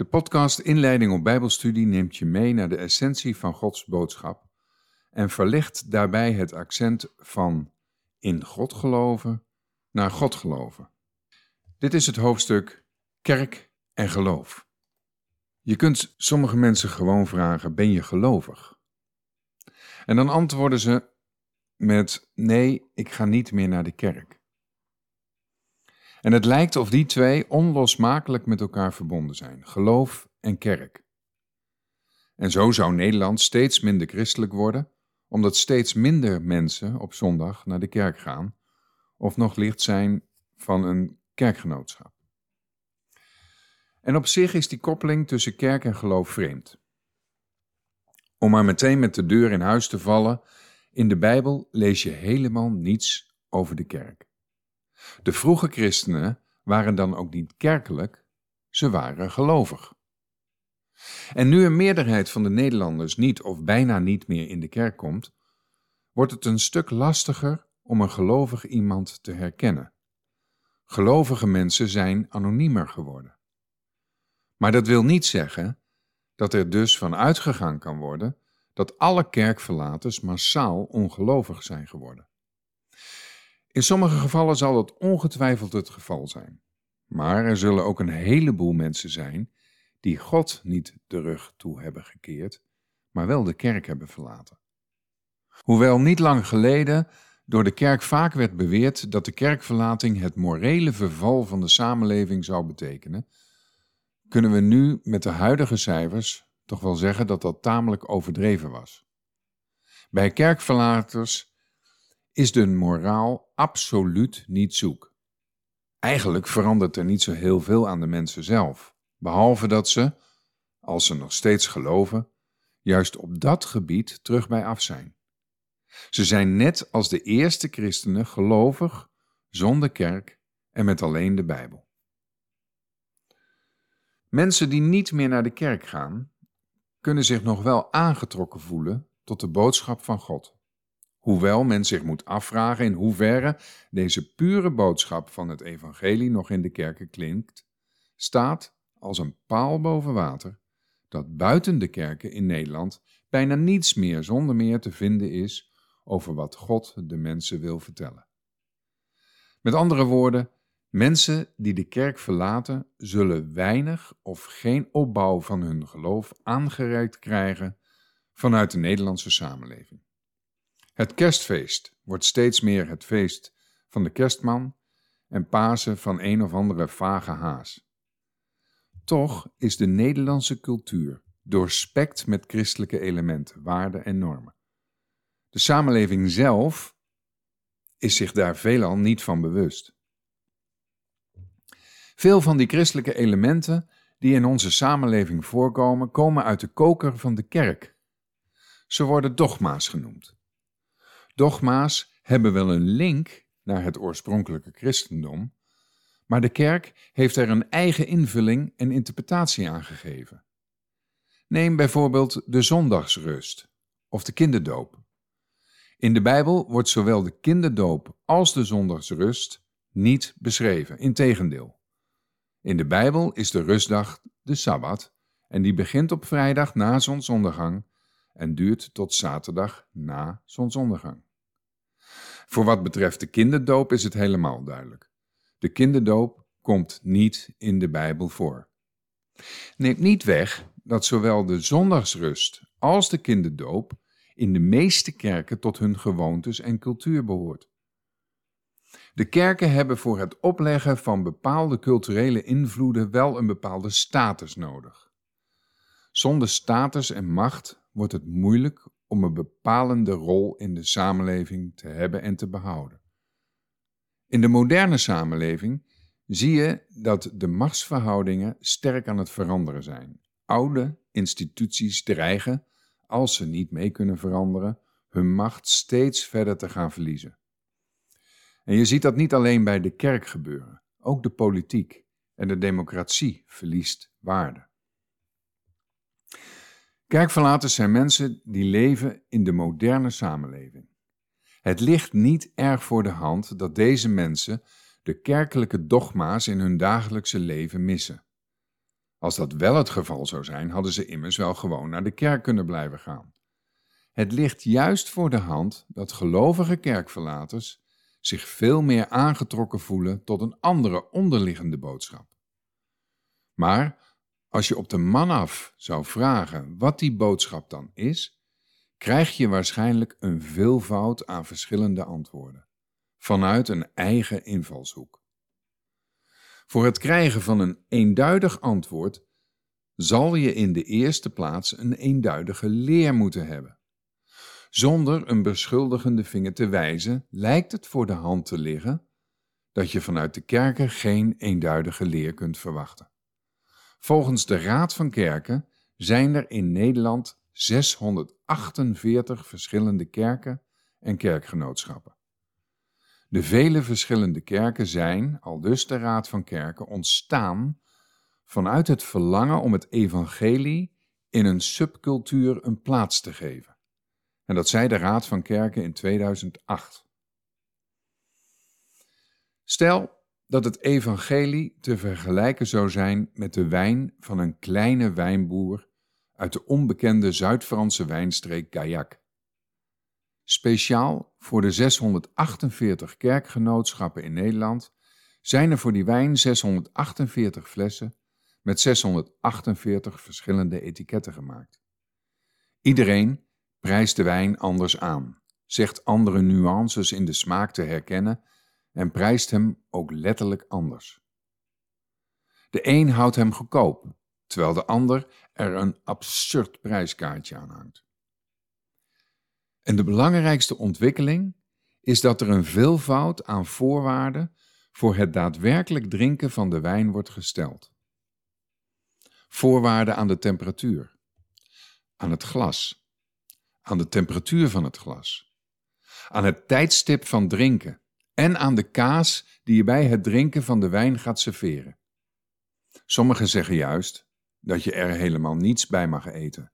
De podcast Inleiding op Bijbelstudie neemt je mee naar de essentie van Gods boodschap en verlicht daarbij het accent van in God geloven naar God geloven. Dit is het hoofdstuk Kerk en geloof. Je kunt sommige mensen gewoon vragen: Ben je gelovig? En dan antwoorden ze met: Nee, ik ga niet meer naar de kerk. En het lijkt of die twee onlosmakelijk met elkaar verbonden zijn: geloof en kerk. En zo zou Nederland steeds minder christelijk worden, omdat steeds minder mensen op zondag naar de kerk gaan, of nog lid zijn van een kerkgenootschap. En op zich is die koppeling tussen kerk en geloof vreemd. Om maar meteen met de deur in huis te vallen, in de Bijbel lees je helemaal niets over de kerk. De vroege christenen waren dan ook niet kerkelijk, ze waren gelovig. En nu een meerderheid van de Nederlanders niet of bijna niet meer in de kerk komt, wordt het een stuk lastiger om een gelovig iemand te herkennen. Gelovige mensen zijn anoniemer geworden. Maar dat wil niet zeggen dat er dus van uitgegaan kan worden dat alle kerkverlaters massaal ongelovig zijn geworden. In sommige gevallen zal dat ongetwijfeld het geval zijn. Maar er zullen ook een heleboel mensen zijn die God niet de rug toe hebben gekeerd, maar wel de kerk hebben verlaten. Hoewel niet lang geleden door de kerk vaak werd beweerd dat de kerkverlating het morele verval van de samenleving zou betekenen, kunnen we nu met de huidige cijfers toch wel zeggen dat dat tamelijk overdreven was. Bij kerkverlaters is de moraal absoluut niet zoek. Eigenlijk verandert er niet zo heel veel aan de mensen zelf, behalve dat ze, als ze nog steeds geloven, juist op dat gebied terug bij af zijn. Ze zijn net als de eerste christenen gelovig, zonder kerk en met alleen de Bijbel. Mensen die niet meer naar de kerk gaan, kunnen zich nog wel aangetrokken voelen tot de boodschap van God. Hoewel men zich moet afvragen in hoeverre deze pure boodschap van het evangelie nog in de kerken klinkt, staat als een paal boven water dat buiten de kerken in Nederland bijna niets meer zonder meer te vinden is over wat God de mensen wil vertellen. Met andere woorden, mensen die de kerk verlaten, zullen weinig of geen opbouw van hun geloof aangereikt krijgen vanuit de Nederlandse samenleving. Het kerstfeest wordt steeds meer het feest van de kerstman en Pasen van een of andere vage haas. Toch is de Nederlandse cultuur doorspekt met christelijke elementen, waarden en normen. De samenleving zelf is zich daar veelal niet van bewust. Veel van die christelijke elementen die in onze samenleving voorkomen, komen uit de koker van de kerk. Ze worden dogma's genoemd. Dogma's hebben wel een link naar het oorspronkelijke christendom, maar de kerk heeft er een eigen invulling en interpretatie aan gegeven. Neem bijvoorbeeld de zondagsrust of de kinderdoop. In de Bijbel wordt zowel de kinderdoop als de zondagsrust niet beschreven, integendeel. In de Bijbel is de rustdag de Sabbat en die begint op vrijdag na zonsondergang en duurt tot zaterdag na zonsondergang. Voor wat betreft de kinderdoop is het helemaal duidelijk. De kinderdoop komt niet in de Bijbel voor. Neemt niet weg dat zowel de zondagsrust als de kinderdoop in de meeste kerken tot hun gewoontes en cultuur behoort. De kerken hebben voor het opleggen van bepaalde culturele invloeden wel een bepaalde status nodig. Zonder status en macht wordt het moeilijk om een bepalende rol in de samenleving te hebben en te behouden. In de moderne samenleving zie je dat de machtsverhoudingen sterk aan het veranderen zijn. Oude instituties dreigen, als ze niet mee kunnen veranderen, hun macht steeds verder te gaan verliezen. En je ziet dat niet alleen bij de kerk gebeuren, ook de politiek en de democratie verliest waarde. Kerkverlaters zijn mensen die leven in de moderne samenleving. Het ligt niet erg voor de hand dat deze mensen de kerkelijke dogma's in hun dagelijkse leven missen. Als dat wel het geval zou zijn, hadden ze immers wel gewoon naar de kerk kunnen blijven gaan. Het ligt juist voor de hand dat gelovige kerkverlaters zich veel meer aangetrokken voelen tot een andere onderliggende boodschap. Maar als je op de man af zou vragen wat die boodschap dan is, krijg je waarschijnlijk een veelvoud aan verschillende antwoorden, vanuit een eigen invalshoek. Voor het krijgen van een eenduidig antwoord zal je in de eerste plaats een eenduidige leer moeten hebben. Zonder een beschuldigende vinger te wijzen, lijkt het voor de hand te liggen dat je vanuit de kerken geen eenduidige leer kunt verwachten. Volgens de Raad van Kerken zijn er in Nederland 648 verschillende kerken en kerkgenootschappen. De vele verschillende kerken zijn, al dus de Raad van Kerken, ontstaan vanuit het verlangen om het evangelie in een subcultuur een plaats te geven. En dat zei de Raad van Kerken in 2008. Stel dat het evangelie te vergelijken zou zijn met de wijn van een kleine wijnboer uit de onbekende Zuid-Franse wijnstreek Gaillac. Speciaal voor de 648 kerkgenootschappen in Nederland zijn er voor die wijn 648 flessen met 648 verschillende etiketten gemaakt. Iedereen prijst de wijn anders aan, zegt andere nuances in de smaak te herkennen en prijst hem ook letterlijk anders. De een houdt hem goedkoop, terwijl de ander er een absurd prijskaartje aan hangt. En de belangrijkste ontwikkeling is dat er een veelvoud aan voorwaarden voor het daadwerkelijk drinken van de wijn wordt gesteld. Voorwaarden aan de temperatuur, aan het glas, aan de temperatuur van het glas, aan het tijdstip van drinken en aan de kaas die je bij het drinken van de wijn gaat serveren. Sommigen zeggen juist dat je er helemaal niets bij mag eten.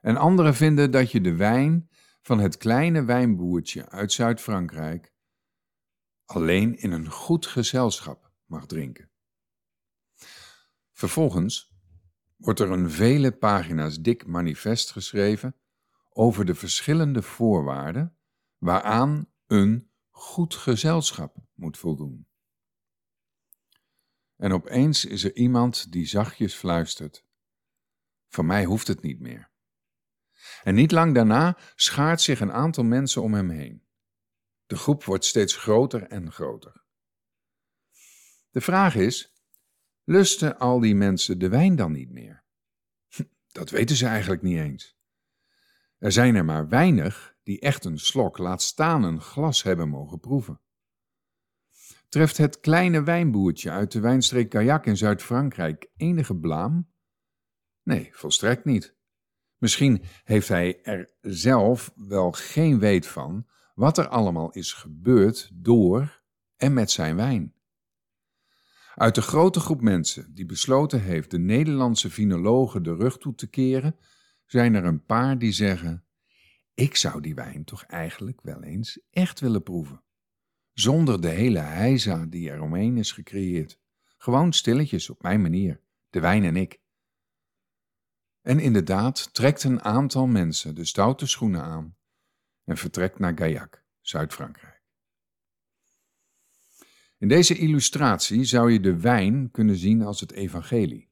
En anderen vinden dat je de wijn van het kleine wijnboertje uit Zuid-Frankrijk alleen in een goed gezelschap mag drinken. Vervolgens wordt er een vele pagina's dik manifest geschreven over de verschillende voorwaarden waaraan een goed gezelschap moet voldoen. En opeens is er iemand die zachtjes fluistert: Van mij hoeft het niet meer. En niet lang daarna schaart zich een aantal mensen om hem heen. De groep wordt steeds groter en groter. De vraag is: lusten al die mensen de wijn dan niet meer? Dat weten ze eigenlijk niet eens. Er zijn er maar weinig die echt een slok, laat staan een glas hebben mogen proeven. Treft het kleine wijnboertje uit de wijnstreek Kayak in Zuid-Frankrijk enige blaam? Nee, volstrekt niet. Misschien heeft hij er zelf wel geen weet van wat er allemaal is gebeurd door en met zijn wijn. Uit de grote groep mensen die besloten heeft de Nederlandse vinologen de rug toe te keren, zijn er een paar die zeggen: Ik zou die wijn toch eigenlijk wel eens echt willen proeven. Zonder de hele heisa die er omheen is gecreëerd. Gewoon stilletjes op mijn manier, de wijn en ik. En inderdaad trekt een aantal mensen de stoute schoenen aan en vertrekt naar Gaillac, Zuid-Frankrijk. In deze illustratie zou je de wijn kunnen zien als het evangelie.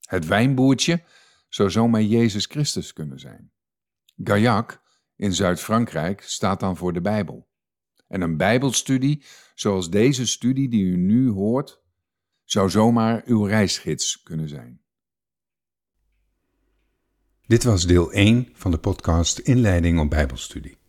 Het wijnboertje zou zomaar Jezus Christus kunnen zijn. Gaillac in Zuid-Frankrijk staat dan voor de Bijbel. En een Bijbelstudie, zoals deze studie die u nu hoort, zou zomaar uw reisgids kunnen zijn. Dit was deel 1 van de podcast Inleiding op Bijbelstudie.